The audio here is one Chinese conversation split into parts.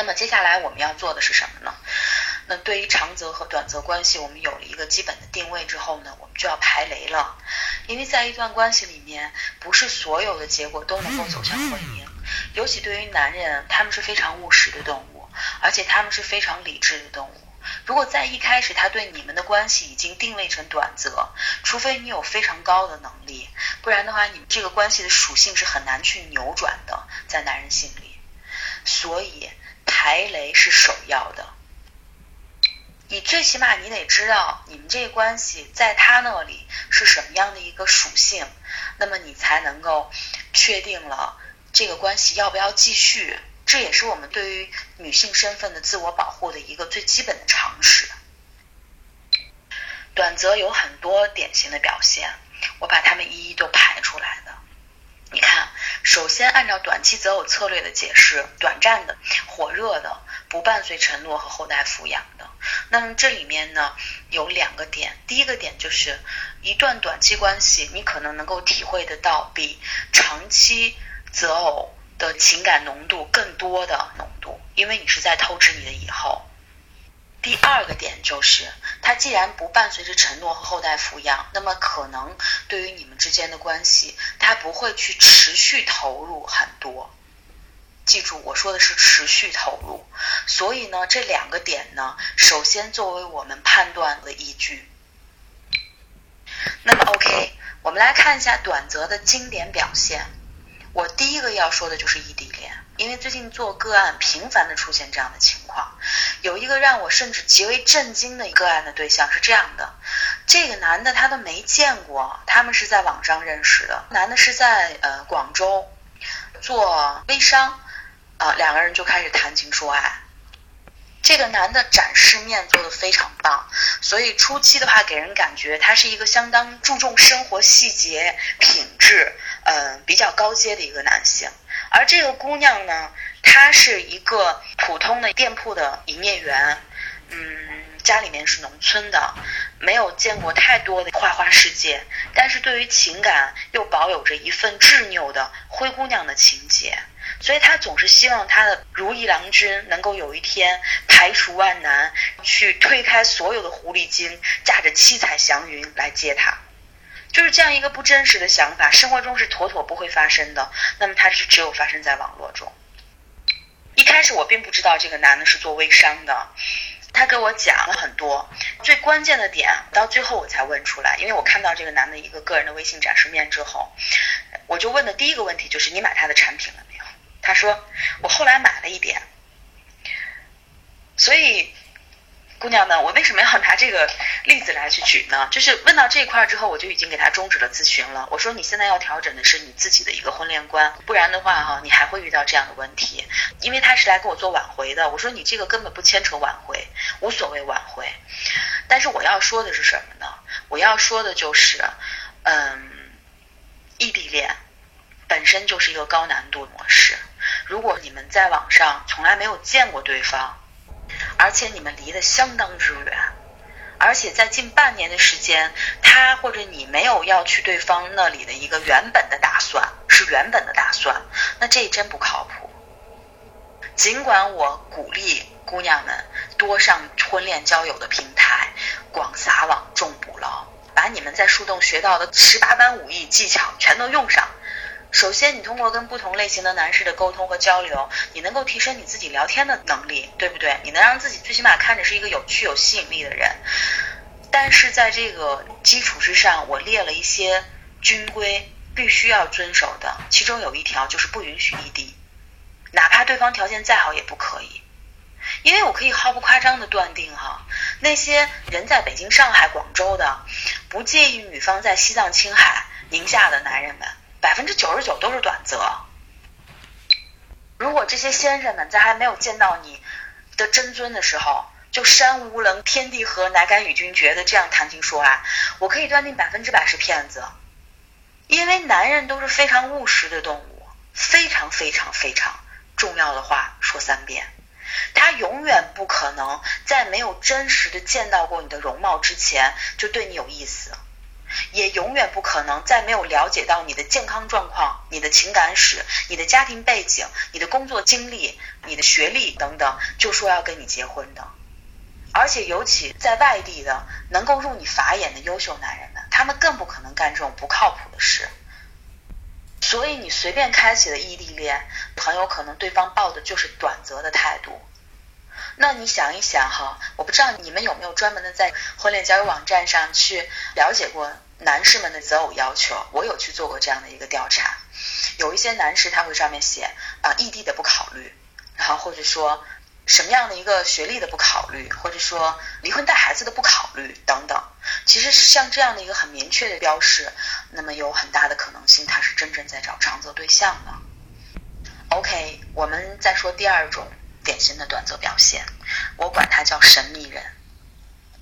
那么接下来我们要做的是什么呢？那对于长则和短则关系，我们有了一个基本的定位之后呢，我们就要排雷了。因为在一段关系里面，不是所有的结果都能够走向婚姻，尤其对于男人，他们是非常务实的动物，而且他们是非常理智的动物。如果在一开始他对你们的关系已经定位成短则，除非你有非常高的能力，不然的话，你们这个关系的属性是很难去扭转的，在男人心里。所以排雷是首要的。你最起码你得知道你们这个关系在他那里是什么样的一个属性，那么你才能够确定了这个关系要不要继续。这也是我们对于女性身份的自我保护的一个最基本的常识。短则有很多典型的表现，我把它们一一都排出来的。你看，首先按照短期择偶策略的解释，短暂的、火热的、不伴随承诺和后代抚养的。那么这里面呢有两个点，第一个点就是一段短期关系，你可能能够体会得到比长期择偶。的情感浓度更多的浓度，因为你是在透支你的以后。第二个点就是，他既然不伴随着承诺和后代抚养，那么可能对于你们之间的关系，他不会去持续投入很多。记住，我说的是持续投入。所以呢，这两个点呢，首先作为我们判断的依据。那么，OK，我们来看一下短则的经典表现。我第一个要说的就是异地恋，因为最近做个案频繁的出现这样的情。有一个让我甚至极为震惊的个案的对象是这样的：这个男的他都没见过，他们是在网上认识的。男的是在呃广州做微商，啊两个人就开始谈情说爱。这个男的展示面做的非常棒，所以初期的话给人感觉他是一个相当注重生活细节品质。嗯，比较高阶的一个男性，而这个姑娘呢，她是一个普通的店铺的营业员，嗯，家里面是农村的，没有见过太多的花花世界，但是对于情感又保有着一份执拗的灰姑娘的情节，所以她总是希望她的如意郎君能够有一天排除万难，去推开所有的狐狸精，驾着七彩祥云来接她。就是这样一个不真实的想法，生活中是妥妥不会发生的。那么它是只有发生在网络中。一开始我并不知道这个男的是做微商的，他给我讲了很多最关键的点，到最后我才问出来。因为我看到这个男的一个个人的微信展示面之后，我就问的第一个问题就是你买他的产品了没有？他说我后来买了一点，所以。姑娘们，我为什么要拿这个例子来去举呢？就是问到这块之后，我就已经给他终止了咨询了。我说你现在要调整的是你自己的一个婚恋观，不然的话哈，你还会遇到这样的问题。因为他是来给我做挽回的，我说你这个根本不牵扯挽回，无所谓挽回。但是我要说的是什么呢？我要说的就是，嗯，异地恋本身就是一个高难度模式。如果你们在网上从来没有见过对方。而且你们离得相当之远，而且在近半年的时间，他或者你没有要去对方那里的一个原本的打算，是原本的打算，那这真不靠谱。尽管我鼓励姑娘们多上婚恋交友的平台，广撒网，重捕捞，把你们在树洞学到的十八般武艺技巧全都用上。首先，你通过跟不同类型的男士的沟通和交流，你能够提升你自己聊天的能力，对不对？你能让自己最起码看着是一个有趣、有吸引力的人。但是在这个基础之上，我列了一些军规，必须要遵守的。其中有一条就是不允许异地，哪怕对方条件再好也不可以。因为我可以毫不夸张的断定，哈，那些人在北京、上海、广州的，不介意女方在西藏、青海、宁夏的男人们。百分之九十九都是短则。如果这些先生们在还没有见到你的真尊的时候，就山无棱，天地合，乃敢与君绝的这样谈情说爱，我可以断定百分之百是骗子。因为男人都是非常务实的动物，非常非常非常重要的话说三遍，他永远不可能在没有真实的见到过你的容貌之前就对你有意思。也永远不可能在没有了解到你的健康状况、你的情感史、你的家庭背景、你的工作经历、你的学历等等，就说要跟你结婚的。而且，尤其在外地的能够入你法眼的优秀男人们，他们更不可能干这种不靠谱的事。所以，你随便开启的异地恋，很有可能对方抱的就是短则的态度。那你想一想哈，我不知道你们有没有专门的在婚恋交友网站上去了解过男士们的择偶要求？我有去做过这样的一个调查，有一些男士他会上面写啊异地的不考虑，然后或者说。什么样的一个学历的不考虑，或者说离婚带孩子的不考虑等等，其实像这样的一个很明确的标识，那么有很大的可能性他是真正在找长择对象的。OK，我们再说第二种典型的短则表现，我管它叫神秘人。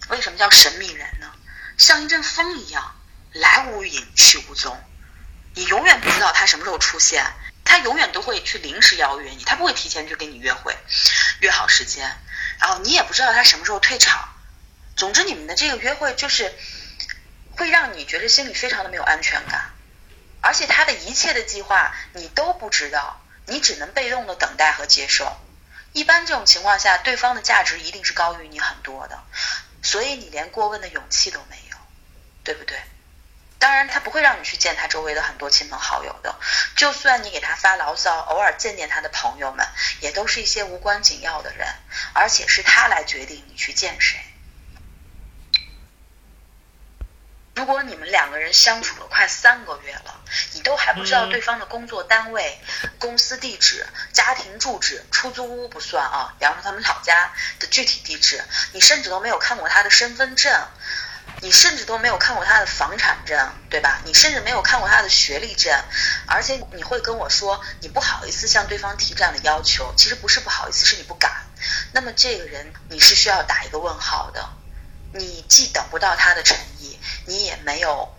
为什么叫神秘人呢？像一阵风一样，来无影去无踪，你永远不知道他什么时候出现。他永远都会去临时邀约你，他不会提前去跟你约会，约好时间，然后你也不知道他什么时候退场。总之，你们的这个约会就是会让你觉得心里非常的没有安全感，而且他的一切的计划你都不知道，你只能被动的等待和接受。一般这种情况下，对方的价值一定是高于你很多的，所以你连过问的勇气都没有，对不对？当然，他不会让你去见他周围的很多亲朋好友的。就算你给他发牢骚，偶尔见见他的朋友们，也都是一些无关紧要的人，而且是他来决定你去见谁。如果你们两个人相处了快三个月了，你都还不知道对方的工作单位、公司地址、家庭住址，出租屋不算啊，比方说他们老家的具体地址，你甚至都没有看过他的身份证。你甚至都没有看过他的房产证，对吧？你甚至没有看过他的学历证，而且你会跟我说你不好意思向对方提这样的要求，其实不是不好意思，是你不敢。那么这个人你是需要打一个问号的。你既等不到他的诚意，你也没有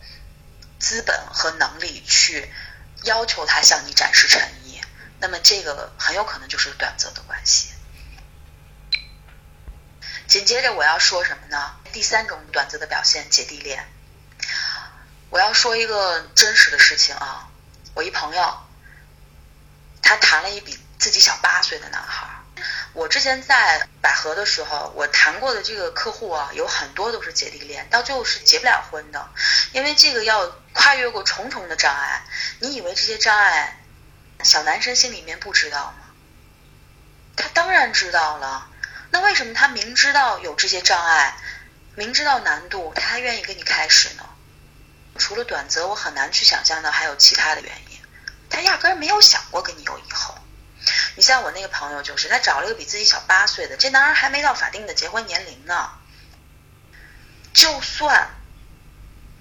资本和能力去要求他向你展示诚意。那么这个很有可能就是短则的关系。紧接着我要说什么呢？第三种短则的表现，姐弟恋。我要说一个真实的事情啊，我一朋友，他谈了一比自己小八岁的男孩。之前在百合的时候，我谈过的这个客户啊，有很多都是姐弟恋，到最后是结不了婚的，因为这个要跨越过重重的障碍。你以为这些障碍，小男生心里面不知道吗？他当然知道了。那为什么他明知道有这些障碍，明知道难度，他还愿意跟你开始呢？除了短则，我很难去想象到还有其他的原因。他压根儿没有想过跟你有以后。你像我那个朋友，就是他找了一个比自己小八岁的，这男人还没到法定的结婚年龄呢。就算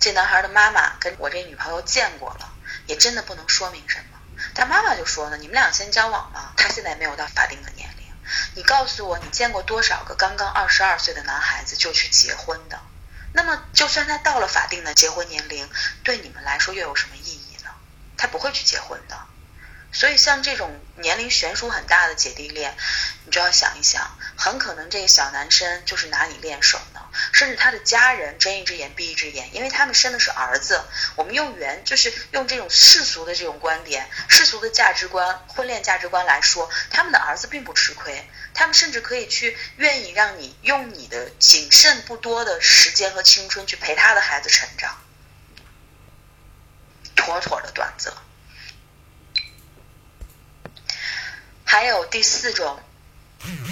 这男孩的妈妈跟我这女朋友见过了，也真的不能说明什么。他妈妈就说呢：“你们俩先交往吧，他现在没有到法定的年龄。”你告诉我，你见过多少个刚刚二十二岁的男孩子就去结婚的？那么，就算他到了法定的结婚年龄，对你们来说又有什么意义呢？他不会去结婚的。所以，像这种年龄悬殊很大的姐弟恋，你就要想一想，很可能这个小男生就是拿你练手呢，甚至他的家人睁一只眼闭一只眼，因为他们生的是儿子。我们用原就是用这种世俗的这种观点、世俗的价值观、婚恋价值观来说，他们的儿子并不吃亏，他们甚至可以去愿意让你用你的仅剩不多的时间和青春去陪他的孩子成长，妥妥的短则。还有第四种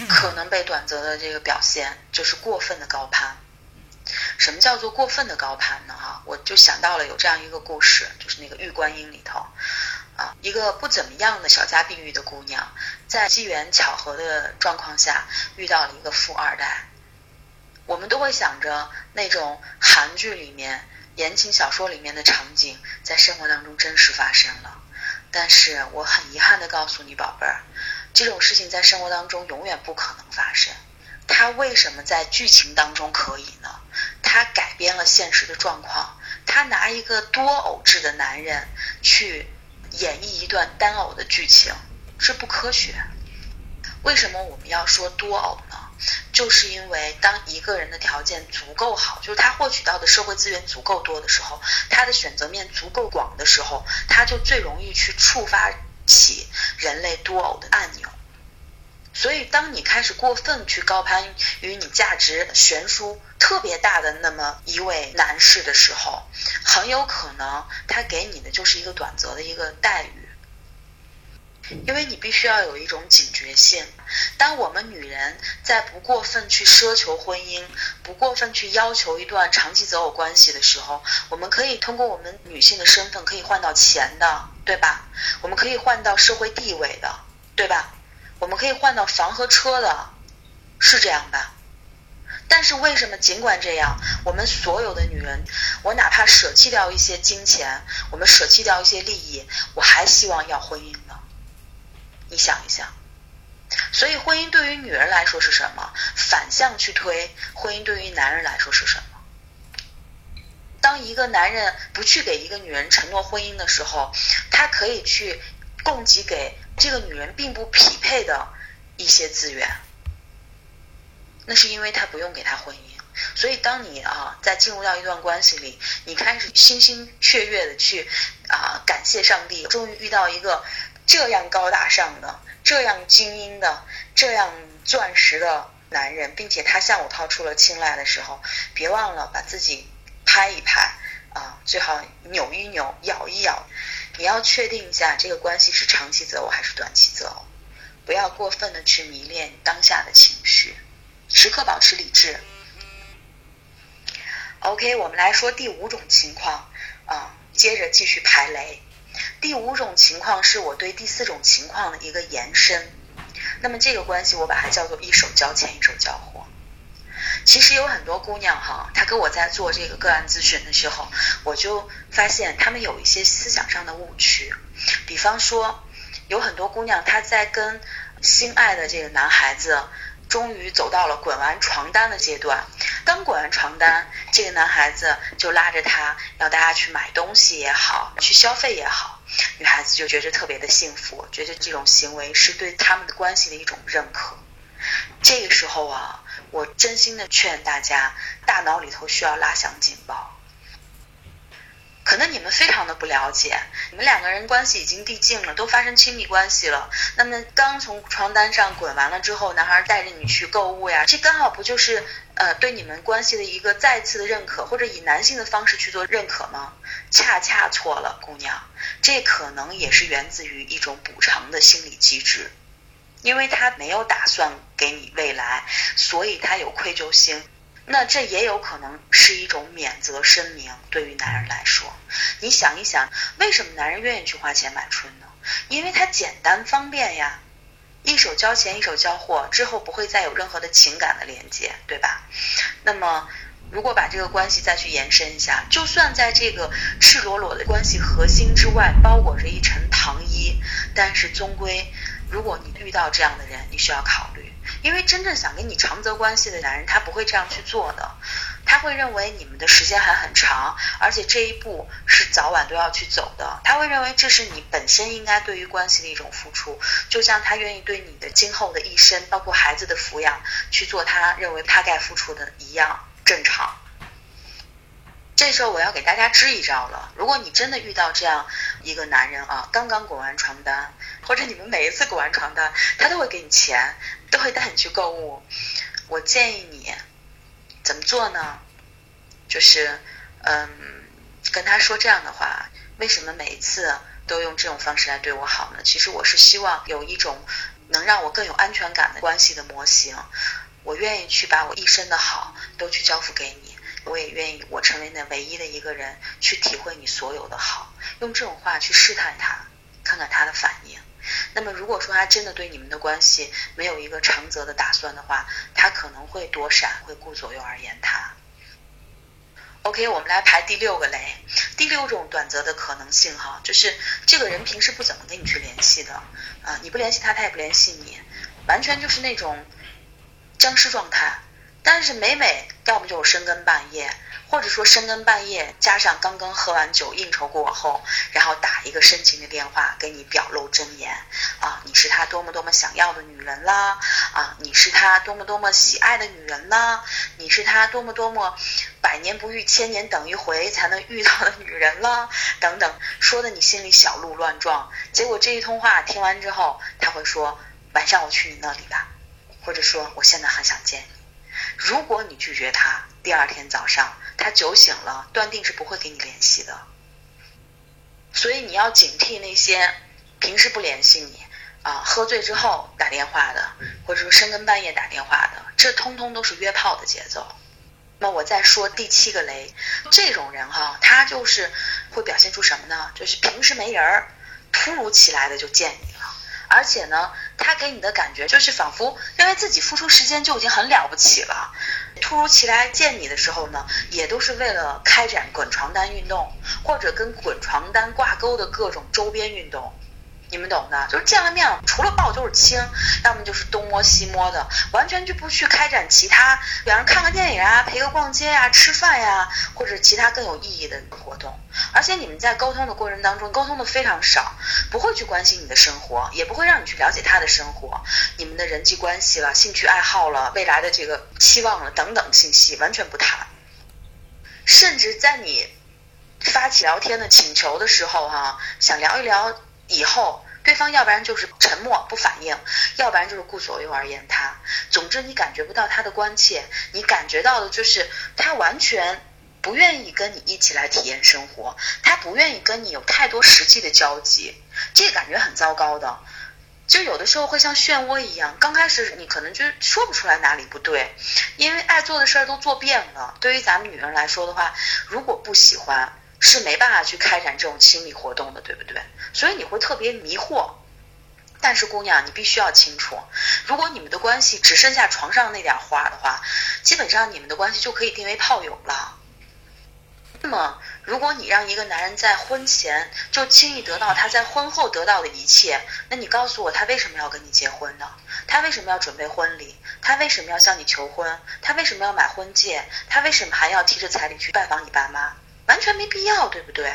可能被短择的这个表现，就是过分的高攀。什么叫做过分的高攀呢？哈，我就想到了有这样一个故事，就是那个《玉观音》里头啊，一个不怎么样的小家碧玉的姑娘，在机缘巧合的状况下遇到了一个富二代。我们都会想着那种韩剧里面、言情小说里面的场景，在生活当中真实发生了。但是我很遗憾的告诉你，宝贝儿，这种事情在生活当中永远不可能发生。他为什么在剧情当中可以呢？他改编了现实的状况，他拿一个多偶制的男人去演绎一段单偶的剧情，这不科学。为什么我们要说多偶呢？就是因为当一个人的条件足够好，就是他获取到的社会资源足够多的时候，他的选择面足够广的时候，他就最容易去触发起人类多偶的按钮。所以，当你开始过分去高攀与你价值悬殊特别大的那么一位男士的时候，很有可能他给你的就是一个短则的一个待遇。因为你必须要有一种警觉性。当我们女人在不过分去奢求婚姻、不过分去要求一段长期择偶关系的时候，我们可以通过我们女性的身份可以换到钱的，对吧？我们可以换到社会地位的，对吧？我们可以换到房和车的，是这样吧？但是为什么尽管这样，我们所有的女人，我哪怕舍弃掉一些金钱，我们舍弃掉一些利益，我还希望要婚姻？你想一想。所以婚姻对于女人来说是什么？反向去推，婚姻对于男人来说是什么？当一个男人不去给一个女人承诺婚姻的时候，他可以去供给给。这个女人并不匹配的一些资源，那是因为他不用给他婚姻。所以，当你啊在进入到一段关系里，你开始心心雀跃的去啊感谢上帝，终于遇到一个这样高大上的、这样精英的、这样钻石的男人，并且他向我抛出了青睐的时候，别忘了把自己拍一拍啊，最好扭一扭、咬一咬。你要确定一下这个关系是长期择偶还是短期择偶，不要过分的去迷恋当下的情绪，时刻保持理智。OK，我们来说第五种情况啊，接着继续排雷。第五种情况是我对第四种情况的一个延伸，那么这个关系我把它叫做一手交钱一手交货。其实有很多姑娘哈，她跟我在做这个个案咨询的时候，我就发现她们有一些思想上的误区。比方说，有很多姑娘她在跟心爱的这个男孩子终于走到了滚完床单的阶段，刚滚完床单，这个男孩子就拉着她要大家去买东西也好，去消费也好，女孩子就觉得特别的幸福，觉得这种行为是对他们的关系的一种认可。这个时候啊。我真心的劝大家，大脑里头需要拉响警报。可能你们非常的不了解，你们两个人关系已经递进了，都发生亲密关系了。那么刚从床单上滚完了之后，男孩带着你去购物呀，这刚好不就是呃对你们关系的一个再次的认可，或者以男性的方式去做认可吗？恰恰错了，姑娘，这可能也是源自于一种补偿的心理机制。因为他没有打算给你未来，所以他有愧疚心。那这也有可能是一种免责声明。对于男人来说，你想一想，为什么男人愿意去花钱买春呢？因为他简单方便呀，一手交钱一手交货，之后不会再有任何的情感的连接，对吧？那么，如果把这个关系再去延伸一下，就算在这个赤裸裸的关系核心之外包裹着一层糖衣，但是终归。如果你遇到这样的人，你需要考虑，因为真正想跟你长则关系的男人，他不会这样去做的，他会认为你们的时间还很长，而且这一步是早晚都要去走的，他会认为这是你本身应该对于关系的一种付出，就像他愿意对你的今后的一生，包括孩子的抚养，去做他认为他该付出的一样正常。这时候我要给大家支一招了，如果你真的遇到这样一个男人啊，刚刚滚完床单。或者你们每一次滚完床单，他都会给你钱，都会带你去购物。我建议你怎么做呢？就是嗯，跟他说这样的话：为什么每一次都用这种方式来对我好呢？其实我是希望有一种能让我更有安全感的关系的模型。我愿意去把我一生的好都去交付给你，我也愿意我成为那唯一的一个人去体会你所有的好。用这种话去试探他，看看他的反应。那么，如果说他真的对你们的关系没有一个长则的打算的话，他可能会躲闪，会顾左右而言他。OK，我们来排第六个雷，第六种短则的可能性哈，就是这个人平时不怎么跟你去联系的啊，你不联系他，他也不联系你，完全就是那种僵尸状态。但是每每要么就是深更半夜。或者说深更半夜，加上刚刚喝完酒应酬过后，然后打一个深情的电话给你表露真言啊，你是他多么多么想要的女人啦啊，你是他多么多么喜爱的女人啦，你是他多么多么百年不遇千年等一回才能遇到的女人啦，等等，说的你心里小鹿乱撞。结果这一通话听完之后，他会说晚上我去你那里吧，或者说我现在很想见你。如果你拒绝他，第二天早上他酒醒了，断定是不会给你联系的。所以你要警惕那些平时不联系你啊，喝醉之后打电话的，或者说深更半夜打电话的，这通通都是约炮的节奏。那我再说第七个雷，这种人哈，他就是会表现出什么呢？就是平时没人儿，突如其来的就见你了。而且呢，他给你的感觉就是仿佛认为自己付出时间就已经很了不起了。突如其来见你的时候呢，也都是为了开展滚床单运动，或者跟滚床单挂钩的各种周边运动。你们懂的，就是见了面，除了抱就是亲，要么就是东摸西摸的，完全就不去开展其他，两人看个电影啊，陪个逛街呀，吃饭呀，或者其他更有意义的活动。而且你们在沟通的过程当中，沟通的非常少，不会去关心你的生活，也不会让你去了解他的生活，你们的人际关系了、兴趣爱好了、未来的这个期望了等等信息完全不谈，甚至在你发起聊天的请求的时候，哈，想聊一聊。以后，对方要不然就是沉默不反应，要不然就是顾左右而言他。总之，你感觉不到他的关切，你感觉到的就是他完全不愿意跟你一起来体验生活，他不愿意跟你有太多实际的交集，这感觉很糟糕的。就有的时候会像漩涡一样，刚开始你可能就说不出来哪里不对，因为爱做的事儿都做遍了。对于咱们女人来说的话，如果不喜欢。是没办法去开展这种亲密活动的，对不对？所以你会特别迷惑。但是姑娘，你必须要清楚，如果你们的关系只剩下床上那点话的话，基本上你们的关系就可以定为炮友了。那么，如果你让一个男人在婚前就轻易得到他在婚后得到的一切，那你告诉我，他为什么要跟你结婚呢？他为什么要准备婚礼？他为什么要向你求婚？他为什么要买婚戒？他为什么还要提着彩礼去拜访你爸妈？完全没必要，对不对？